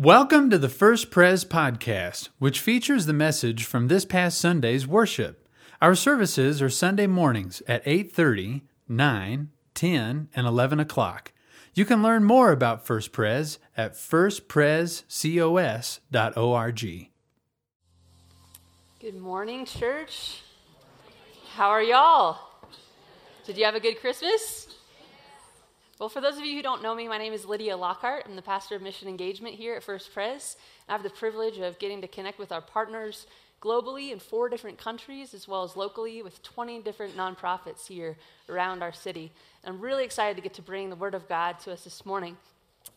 Welcome to the First Pres podcast, which features the message from this past Sunday's worship. Our services are Sunday mornings at 8:30, 9, 10, and 11 o'clock. You can learn more about First Pres at firstprescos.org. Good morning, church. How are y'all? Did you have a good Christmas? Well, for those of you who don't know me, my name is Lydia Lockhart. I'm the pastor of mission engagement here at First Pres. I have the privilege of getting to connect with our partners globally in four different countries, as well as locally with 20 different nonprofits here around our city. And I'm really excited to get to bring the Word of God to us this morning.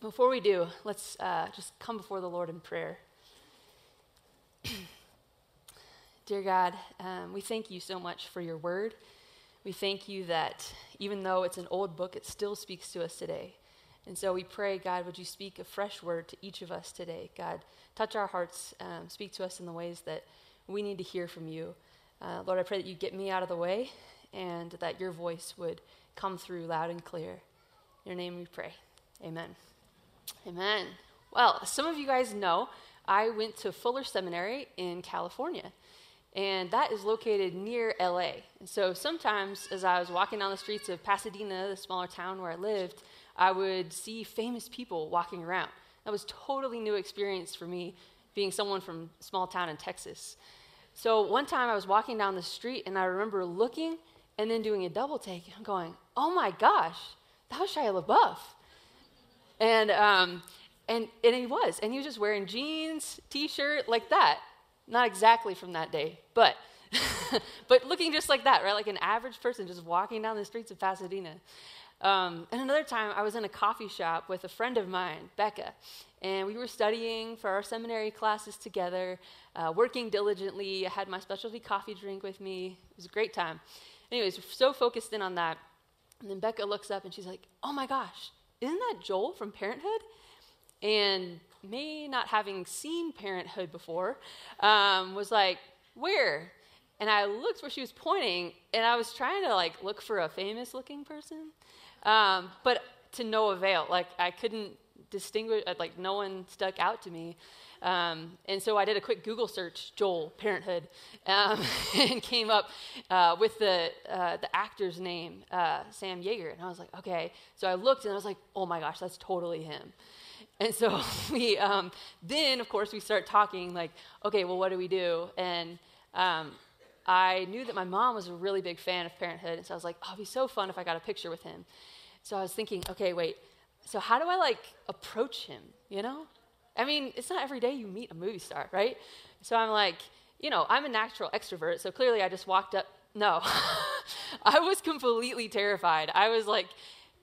Before we do, let's uh, just come before the Lord in prayer. Dear God, um, we thank you so much for your Word. We thank you that even though it's an old book, it still speaks to us today. And so we pray, God, would you speak a fresh word to each of us today? God, touch our hearts, um, speak to us in the ways that we need to hear from you. Uh, Lord, I pray that you get me out of the way and that your voice would come through loud and clear. In your name we pray. Amen. Amen. Well, some of you guys know I went to Fuller Seminary in California and that is located near LA. And so sometimes, as I was walking down the streets of Pasadena, the smaller town where I lived, I would see famous people walking around. That was totally new experience for me, being someone from a small town in Texas. So one time I was walking down the street, and I remember looking and then doing a double take, going, "Oh my gosh, that was Shia LaBeouf," and um, and and he was, and he was just wearing jeans, t-shirt like that. Not exactly from that day, but but looking just like that, right? Like an average person just walking down the streets of Pasadena. Um, and another time, I was in a coffee shop with a friend of mine, Becca, and we were studying for our seminary classes together, uh, working diligently. I had my specialty coffee drink with me. It was a great time. Anyways, so focused in on that. And then Becca looks up and she's like, Oh my gosh, isn't that Joel from Parenthood? And me not having seen Parenthood before um, was like, Where? And I looked where she was pointing, and I was trying to like look for a famous looking person, um, but to no avail. Like I couldn't distinguish. Uh, like no one stuck out to me. Um, and so I did a quick Google search, Joel Parenthood, um, and came up uh, with the uh, the actor's name, uh, Sam Jaeger. And I was like, okay. So I looked and I was like, oh my gosh, that's totally him. And so we um, then, of course, we start talking like, okay, well, what do we do? And um, I knew that my mom was a really big fan of Parenthood, and so I was like, oh, it'd be so fun if I got a picture with him. So I was thinking, okay, wait, so how do I like approach him? You know, I mean, it's not every day you meet a movie star, right? So I'm like, you know, I'm a natural extrovert, so clearly I just walked up. No, I was completely terrified. I was like,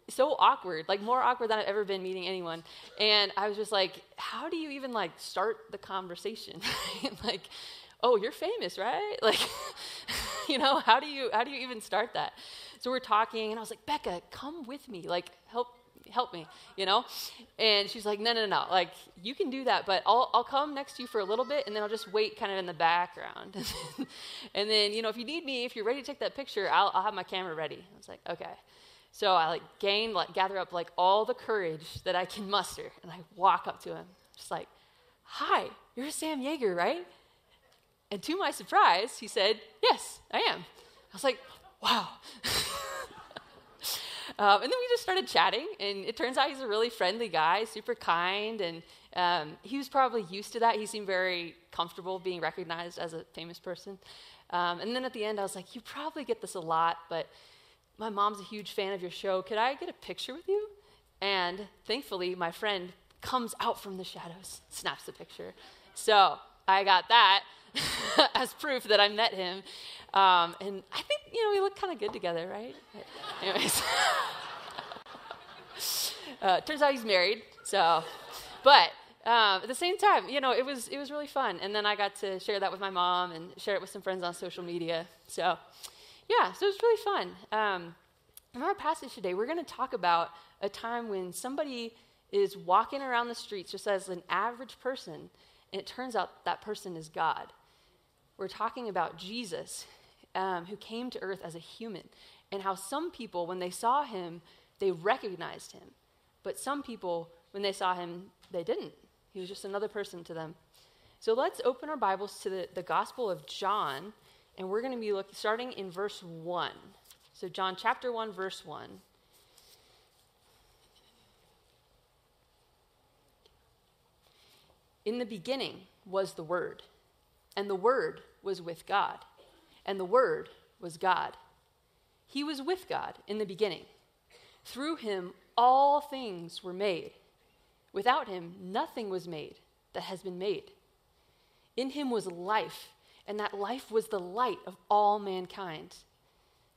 so awkward, like more awkward than I've ever been meeting anyone. And I was just like, how do you even like start the conversation? like, oh, you're famous, right? Like, you know, how do you how do you even start that? So we're talking, and I was like, Becca, come with me, like help help me, you know? And she's like, no, no, no, like you can do that, but I'll I'll come next to you for a little bit, and then I'll just wait kind of in the background. and then, you know, if you need me, if you're ready to take that picture, I'll I'll have my camera ready. I was like, okay. So I like gain, like gather up like all the courage that I can muster, and I walk up to him, just like, "Hi, you're Sam Jaeger, right?" And to my surprise, he said, "Yes, I am." I was like, "Wow." um, and then we just started chatting, and it turns out he's a really friendly guy, super kind, and um, he was probably used to that. He seemed very comfortable being recognized as a famous person. Um, and then at the end, I was like, "You probably get this a lot, but." My mom's a huge fan of your show. Could I get a picture with you? And thankfully, my friend comes out from the shadows, snaps the picture. So I got that as proof that I met him. Um, and I think, you know, we look kind of good together, right? But anyways. uh, turns out he's married, so. But um, at the same time, you know, it was, it was really fun. And then I got to share that with my mom and share it with some friends on social media. So yeah, so it's really fun. Um, in our passage today, we're going to talk about a time when somebody is walking around the streets just as an average person, and it turns out that person is God. We're talking about Jesus, um, who came to earth as a human, and how some people, when they saw him, they recognized him. But some people, when they saw him, they didn't. He was just another person to them. So let's open our Bibles to the, the Gospel of John, and we're going to be looking, starting in verse 1. So, John chapter 1, verse 1. In the beginning was the Word, and the Word was with God, and the Word was God. He was with God in the beginning. Through him, all things were made. Without him, nothing was made that has been made. In him was life, and that life was the light of all mankind.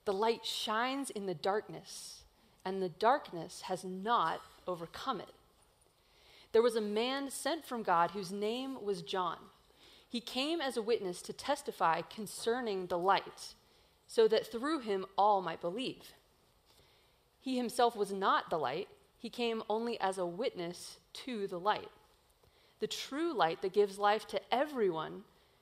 The light shines in the darkness, and the darkness has not overcome it. There was a man sent from God whose name was John. He came as a witness to testify concerning the light, so that through him all might believe. He himself was not the light, he came only as a witness to the light. The true light that gives life to everyone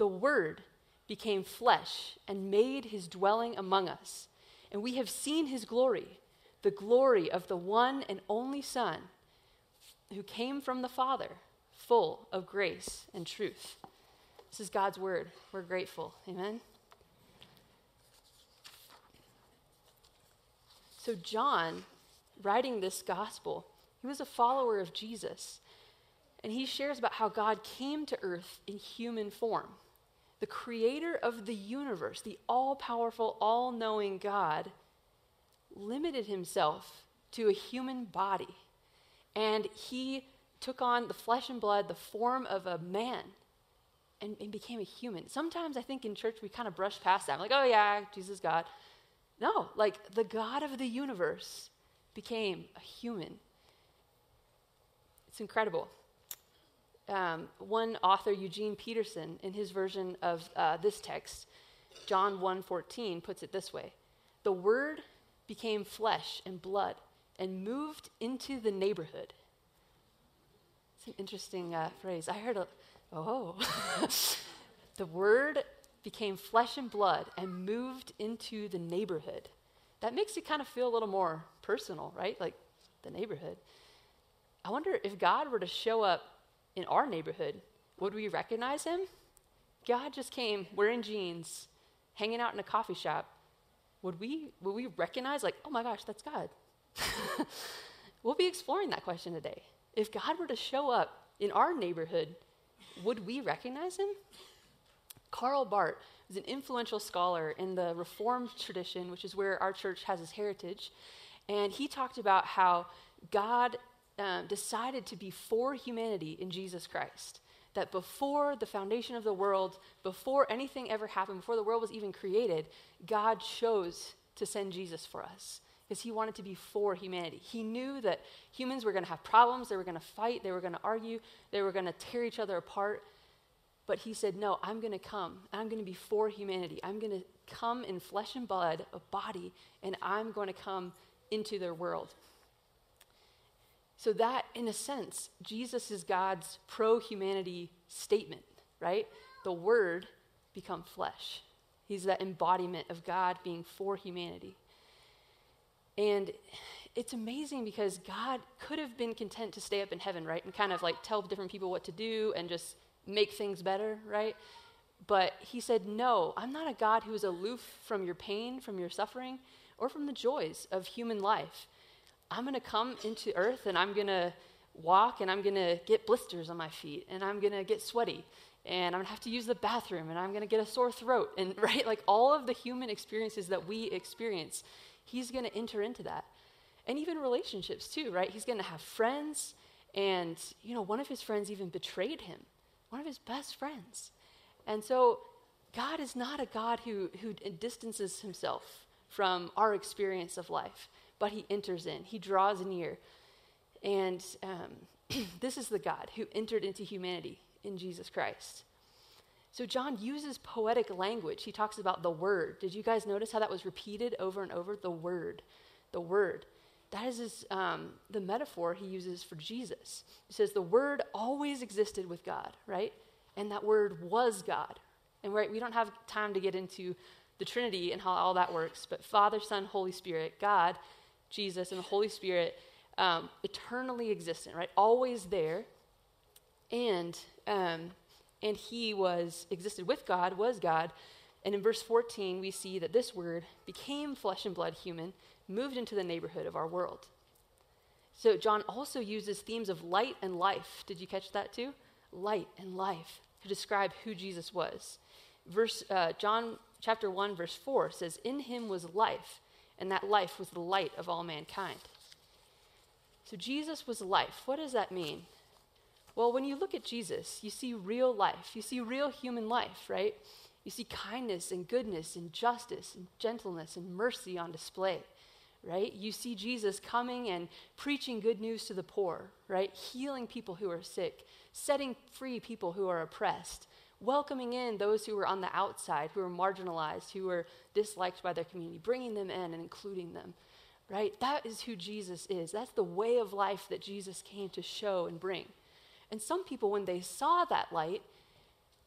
The Word became flesh and made his dwelling among us. And we have seen his glory, the glory of the one and only Son who came from the Father, full of grace and truth. This is God's word. We're grateful. Amen. So, John, writing this gospel, he was a follower of Jesus. And he shares about how God came to earth in human form the creator of the universe, the all powerful, all knowing God, limited himself to a human body. And he took on the flesh and blood, the form of a man, and, and became a human. Sometimes I think in church we kind of brush past that. I'm like, oh yeah, Jesus God. No, like the God of the universe became a human. It's incredible um, one author, Eugene Peterson, in his version of uh, this text, John 1:14, puts it this way: "The Word became flesh and blood and moved into the neighborhood." It's an interesting uh, phrase. I heard a, oh, the Word became flesh and blood and moved into the neighborhood. That makes it kind of feel a little more personal, right? Like the neighborhood. I wonder if God were to show up in our neighborhood, would we recognize him? God just came wearing jeans, hanging out in a coffee shop. Would we, would we recognize, like, oh my gosh, that's God? we'll be exploring that question today. If God were to show up in our neighborhood, would we recognize him? Karl Barth is an influential scholar in the Reformed tradition, which is where our church has its heritage. And he talked about how God um, decided to be for humanity in Jesus Christ. That before the foundation of the world, before anything ever happened, before the world was even created, God chose to send Jesus for us because he wanted to be for humanity. He knew that humans were going to have problems, they were going to fight, they were going to argue, they were going to tear each other apart. But he said, No, I'm going to come. I'm going to be for humanity. I'm going to come in flesh and blood, a body, and I'm going to come into their world. So, that, in a sense, Jesus is God's pro humanity statement, right? The Word become flesh. He's that embodiment of God being for humanity. And it's amazing because God could have been content to stay up in heaven, right? And kind of like tell different people what to do and just make things better, right? But he said, No, I'm not a God who is aloof from your pain, from your suffering, or from the joys of human life. I'm going to come into earth and I'm going to walk and I'm going to get blisters on my feet and I'm going to get sweaty and I'm going to have to use the bathroom and I'm going to get a sore throat and right? Like all of the human experiences that we experience he's going to enter into that. And even relationships too right? He's going to have friends and you know one of his friends even betrayed him one of his best friends. And so god is not a god who who distances himself from our experience of life but he enters in, he draws near. And um, this is the God who entered into humanity in Jesus Christ. So John uses poetic language. He talks about the word. Did you guys notice how that was repeated over and over? The word. The word. That is his, um, the metaphor he uses for Jesus. He says the word always existed with God, right? And that word was God. And right, we don't have time to get into the Trinity and how all that works, but Father, Son, Holy Spirit, God, Jesus, and the Holy Spirit, um, eternally existent, right? Always there. And um, and he was existed with God, was God. And in verse 14, we see that this word became flesh and blood human, moved into the neighborhood of our world. So John also uses themes of light and life. Did you catch that too? Light and life to describe who Jesus was. Verse uh, John chapter 1 verse 4 says in him was life and that life was the light of all mankind. So Jesus was life. What does that mean? Well, when you look at Jesus, you see real life. You see real human life, right? You see kindness and goodness and justice and gentleness and mercy on display, right? You see Jesus coming and preaching good news to the poor, right? Healing people who are sick, setting free people who are oppressed, welcoming in those who were on the outside, who were marginalized, who were disliked by their community, bringing them in and including them, right? That is who Jesus is. That's the way of life that Jesus came to show and bring. And some people, when they saw that light,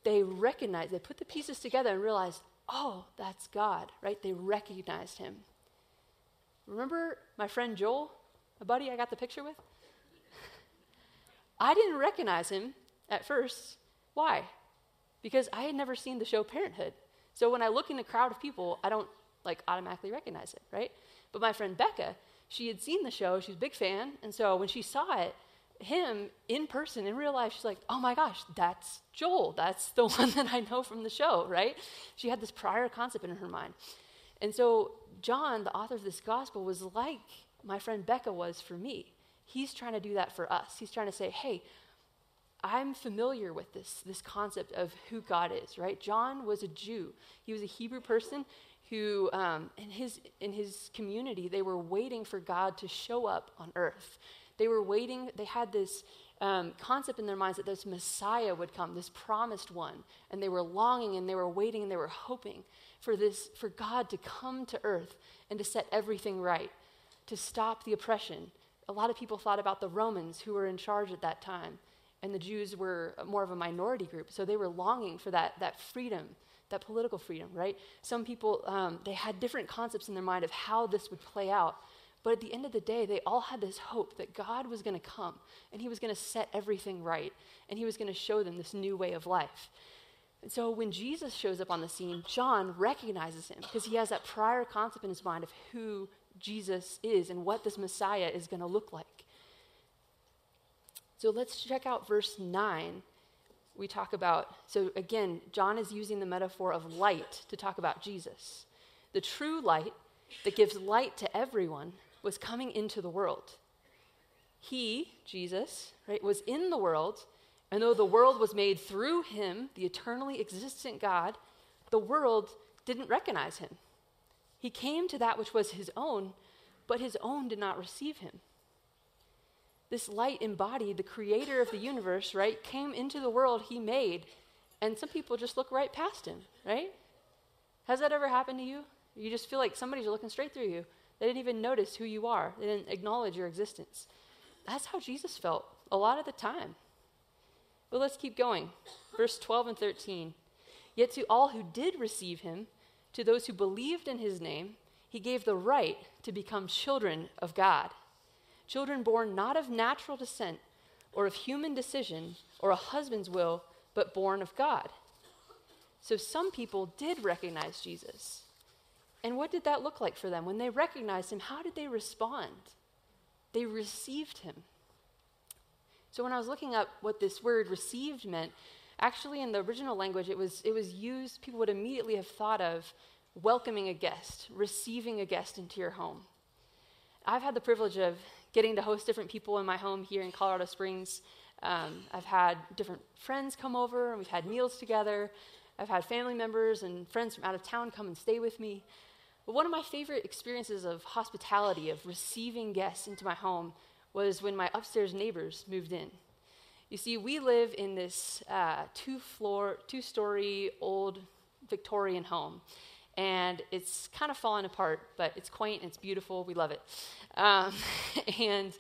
they recognized, they put the pieces together and realized, oh, that's God, right? They recognized him. Remember my friend Joel, a buddy I got the picture with? I didn't recognize him at first. Why? Because I had never seen the show Parenthood. So when I look in a crowd of people, I don't like automatically recognize it, right? But my friend Becca, she had seen the show, she's a big fan, and so when she saw it, him in person in real life she's like oh my gosh that's joel. That's the one that i know from the show right? She had this prior concept in her mind. And so john the author of this gospel was like my friend becca was for me. He's trying to do that for us. He's trying to say hey i'm familiar with this this concept of who god is right john was a jew he was a hebrew person who um, in his in his community they were waiting for god to show up on earth they were waiting, they had this um, concept in their minds that this Messiah would come, this promised one. And they were longing and they were waiting and they were hoping for this, for God to come to earth and to set everything right, to stop the oppression. A lot of people thought about the Romans who were in charge at that time, and the Jews were more of a minority group. So they were longing for that, that freedom, that political freedom, right? Some people, um, they had different concepts in their mind of how this would play out. But at the end of the day, they all had this hope that God was going to come and he was going to set everything right and he was going to show them this new way of life. And so when Jesus shows up on the scene, John recognizes him because he has that prior concept in his mind of who Jesus is and what this Messiah is going to look like. So let's check out verse 9. We talk about, so again, John is using the metaphor of light to talk about Jesus. The true light that gives light to everyone was coming into the world. He, Jesus, right, was in the world, and though the world was made through him, the eternally existent God, the world didn't recognize him. He came to that which was his own, but his own did not receive him. This light embodied the creator of the universe, right, came into the world he made, and some people just look right past him, right? Has that ever happened to you? You just feel like somebody's looking straight through you. They didn't even notice who you are, they didn't acknowledge your existence. That's how Jesus felt a lot of the time. But let's keep going. Verse 12 and 13. Yet to all who did receive him, to those who believed in his name, he gave the right to become children of God. Children born not of natural descent or of human decision or a husband's will, but born of God. So some people did recognize Jesus. And what did that look like for them? When they recognized him, how did they respond? They received him. So when I was looking up what this word received meant, actually in the original language it was it was used people would immediately have thought of welcoming a guest, receiving a guest into your home. I've had the privilege of getting to host different people in my home here in Colorado Springs. Um, I've had different friends come over, and we've had meals together. I've had family members and friends from out of town come and stay with me. But one of my favorite experiences of hospitality, of receiving guests into my home, was when my upstairs neighbors moved in. You see, we live in this uh, two floor, two story old Victorian home. And it's kind of falling apart, but it's quaint and it's beautiful. We love it. Um, and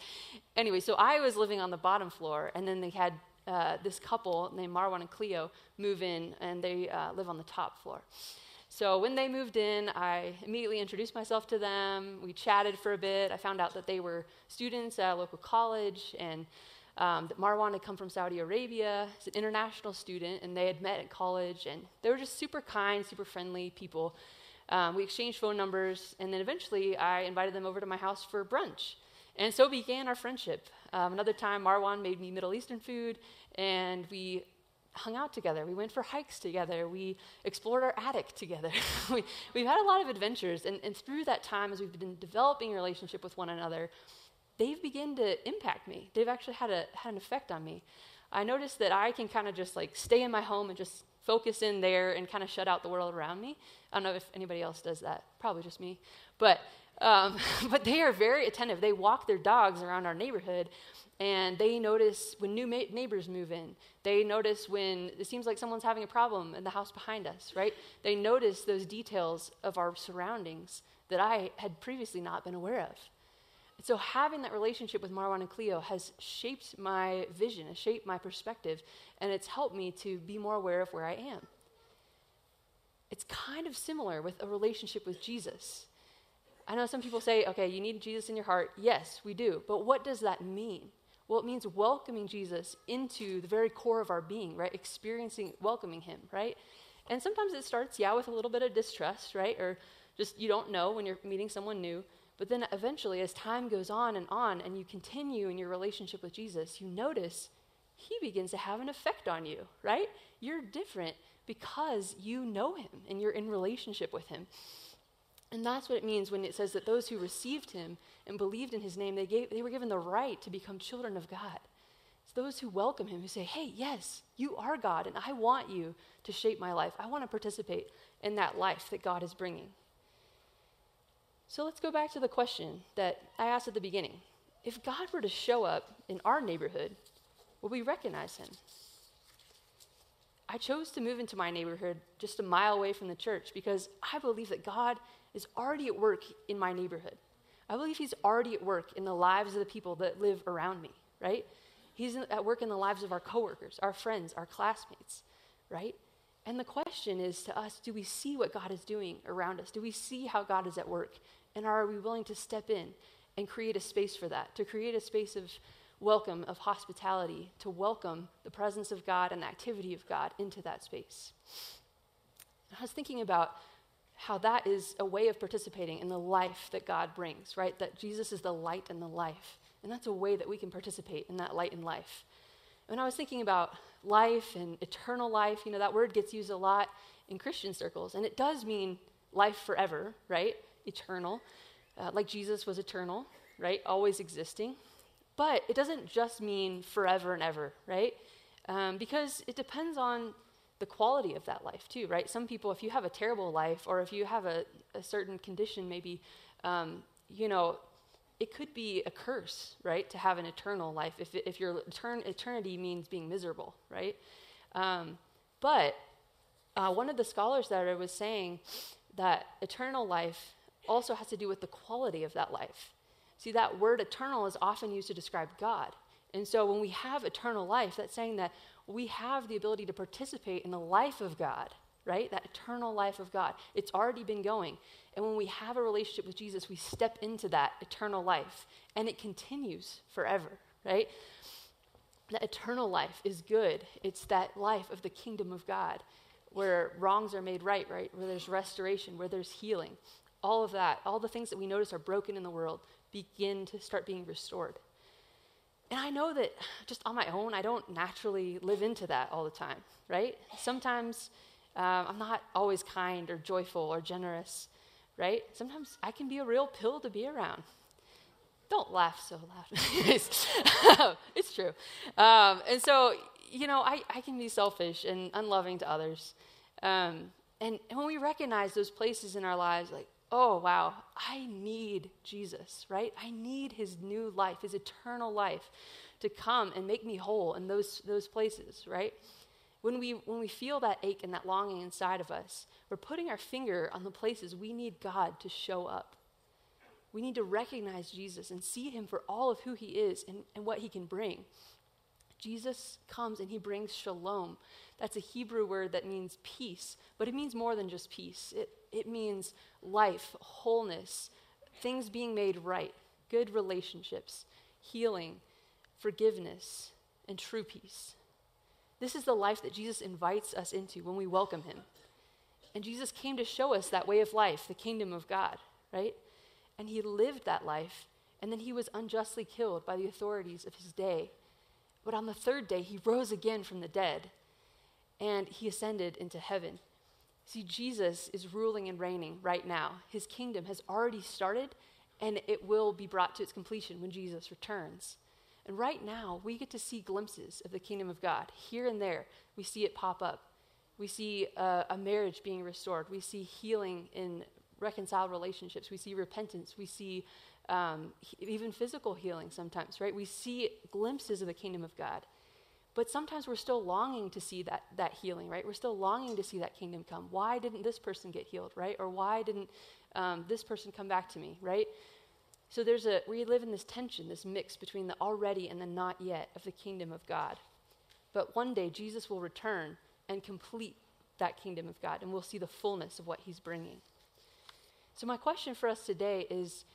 anyway, so I was living on the bottom floor, and then they had uh, this couple named Marwan and Cleo move in, and they uh, live on the top floor. So when they moved in, I immediately introduced myself to them. We chatted for a bit. I found out that they were students at a local college, and um, that Marwan had come from Saudi Arabia. He's an international student, and they had met at college, and they were just super kind, super friendly people. Um, we exchanged phone numbers, and then eventually I invited them over to my house for brunch. And so began our friendship. Um, another time, Marwan made me Middle Eastern food, and we hung out together. We went for hikes together. We explored our attic together. we, we've had a lot of adventures, and, and through that time, as we've been developing a relationship with one another, they've begun to impact me. They've actually had, a, had an effect on me. I noticed that I can kind of just like stay in my home and just focus in there and kind of shut out the world around me. I don't know if anybody else does that. Probably just me. But um, but they are very attentive. They walk their dogs around our neighborhood, and they notice when new ma- neighbors move in. They notice when it seems like someone's having a problem in the house behind us. Right? They notice those details of our surroundings that I had previously not been aware of. So having that relationship with Marwan and Cleo has shaped my vision, has shaped my perspective, and it's helped me to be more aware of where I am. It's kind of similar with a relationship with Jesus. I know some people say, okay, you need Jesus in your heart. Yes, we do. But what does that mean? Well, it means welcoming Jesus into the very core of our being, right? Experiencing, welcoming him, right? And sometimes it starts, yeah, with a little bit of distrust, right? Or just you don't know when you're meeting someone new. But then eventually, as time goes on and on, and you continue in your relationship with Jesus, you notice he begins to have an effect on you, right? You're different because you know him and you're in relationship with him. And that's what it means when it says that those who received him and believed in his name, they, gave, they were given the right to become children of God. It's those who welcome him, who say, Hey, yes, you are God, and I want you to shape my life. I want to participate in that life that God is bringing. So let's go back to the question that I asked at the beginning. If God were to show up in our neighborhood, will we recognize him? I chose to move into my neighborhood just a mile away from the church because I believe that God is already at work in my neighborhood. I believe He's already at work in the lives of the people that live around me, right? He's at work in the lives of our coworkers, our friends, our classmates, right? And the question is to us do we see what God is doing around us? Do we see how God is at work? And are we willing to step in and create a space for that, to create a space of welcome, of hospitality, to welcome the presence of God and the activity of God into that space? I was thinking about how that is a way of participating in the life that God brings, right? That Jesus is the light and the life. And that's a way that we can participate in that light and life. When I was thinking about life and eternal life, you know, that word gets used a lot in Christian circles, and it does mean life forever, right? Eternal, uh, like Jesus was eternal, right? Always existing. But it doesn't just mean forever and ever, right? Um, because it depends on the quality of that life, too, right? Some people, if you have a terrible life or if you have a, a certain condition, maybe, um, you know, it could be a curse, right, to have an eternal life if, if your etern- eternity means being miserable, right? Um, but uh, one of the scholars that I was saying that eternal life also has to do with the quality of that life. See, that word eternal is often used to describe God. And so when we have eternal life, that's saying that we have the ability to participate in the life of God, right? That eternal life of God. It's already been going. And when we have a relationship with Jesus, we step into that eternal life, and it continues forever, right? That eternal life is good. It's that life of the kingdom of God where wrongs are made right, right? Where there's restoration, where there's healing all of that, all the things that we notice are broken in the world, begin to start being restored. And I know that just on my own, I don't naturally live into that all the time, right? Sometimes um, I'm not always kind or joyful or generous, right? Sometimes I can be a real pill to be around. Don't laugh so loud. it's true. Um, and so, you know, I, I can be selfish and unloving to others. Um, and, and when we recognize those places in our lives, like, oh, wow, I need Jesus, right? I need his new life, his eternal life to come and make me whole in those, those places, right? When we, when we feel that ache and that longing inside of us, we're putting our finger on the places we need God to show up. We need to recognize Jesus and see him for all of who he is and, and what he can bring. Jesus comes and he brings shalom. That's a Hebrew word that means peace, but it means more than just peace. It, it means life, wholeness, things being made right, good relationships, healing, forgiveness, and true peace. This is the life that Jesus invites us into when we welcome him. And Jesus came to show us that way of life, the kingdom of God, right? And he lived that life, and then he was unjustly killed by the authorities of his day. But on the third day, he rose again from the dead, and he ascended into heaven. See, Jesus is ruling and reigning right now. His kingdom has already started, and it will be brought to its completion when Jesus returns. And right now, we get to see glimpses of the kingdom of God. Here and there, we see it pop up. We see a, a marriage being restored. We see healing in reconciled relationships. We see repentance. We see um, even physical healing sometimes, right? We see glimpses of the kingdom of God. But sometimes we're still longing to see that, that healing, right? We're still longing to see that kingdom come. Why didn't this person get healed, right? Or why didn't um, this person come back to me, right? So there's a, we live in this tension, this mix between the already and the not yet of the kingdom of God. But one day Jesus will return and complete that kingdom of God, and we'll see the fullness of what he's bringing. So, my question for us today is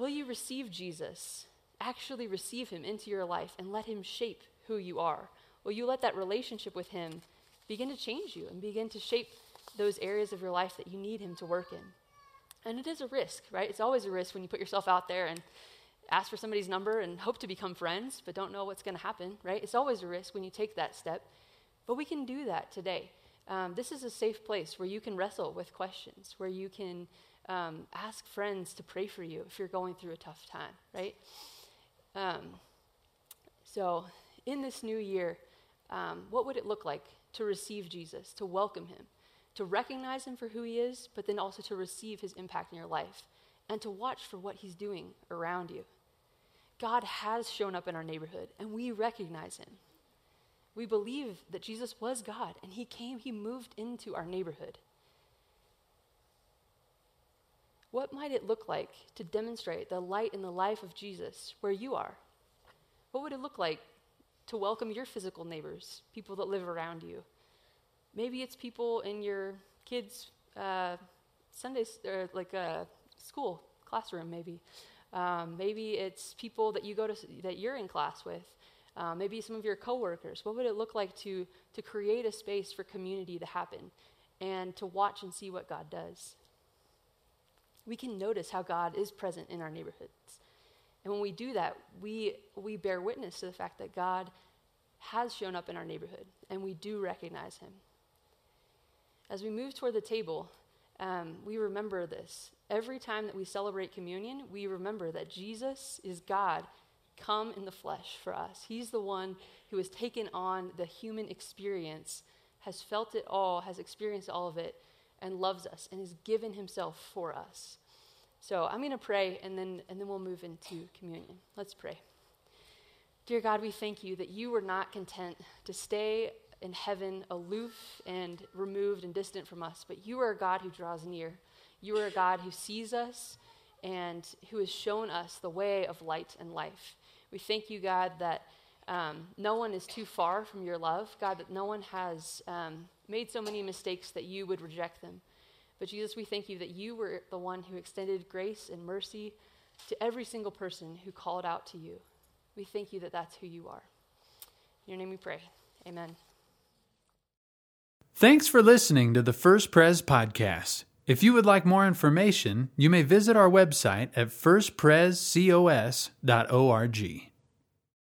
Will you receive Jesus? Actually receive him into your life and let him shape who you are? Will you let that relationship with him begin to change you and begin to shape those areas of your life that you need him to work in? And it is a risk, right? It's always a risk when you put yourself out there and ask for somebody's number and hope to become friends, but don't know what's going to happen, right? It's always a risk when you take that step. But we can do that today. Um, this is a safe place where you can wrestle with questions, where you can um, ask friends to pray for you if you're going through a tough time, right? Um, so, in this new year, um, what would it look like to receive Jesus, to welcome him, to recognize him for who he is, but then also to receive his impact in your life, and to watch for what he's doing around you? God has shown up in our neighborhood, and we recognize him. We believe that Jesus was God, and he came, he moved into our neighborhood. What might it look like to demonstrate the light in the life of Jesus where you are? What would it look like to welcome your physical neighbors, people that live around you? Maybe it's people in your kids' uh, Sunday, or like a uh, school classroom. Maybe, um, maybe it's people that you go to that you're in class with. Uh, maybe some of your coworkers. What would it look like to to create a space for community to happen, and to watch and see what God does? We can notice how God is present in our neighborhoods. And when we do that, we, we bear witness to the fact that God has shown up in our neighborhood, and we do recognize him. As we move toward the table, um, we remember this. Every time that we celebrate communion, we remember that Jesus is God come in the flesh for us. He's the one who has taken on the human experience, has felt it all, has experienced all of it, and loves us and has given himself for us. So I'm going to pray and then, and then we'll move into communion. Let's pray. Dear God, we thank you that you were not content to stay in heaven aloof and removed and distant from us, but you are a God who draws near. You are a God who sees us and who has shown us the way of light and life. We thank you, God, that um, no one is too far from your love, God, that no one has um, made so many mistakes that you would reject them. But Jesus, we thank you that you were the one who extended grace and mercy to every single person who called out to you. We thank you that that's who you are. In your name we pray. Amen. Thanks for listening to the First Pres podcast. If you would like more information, you may visit our website at firstprescos.org.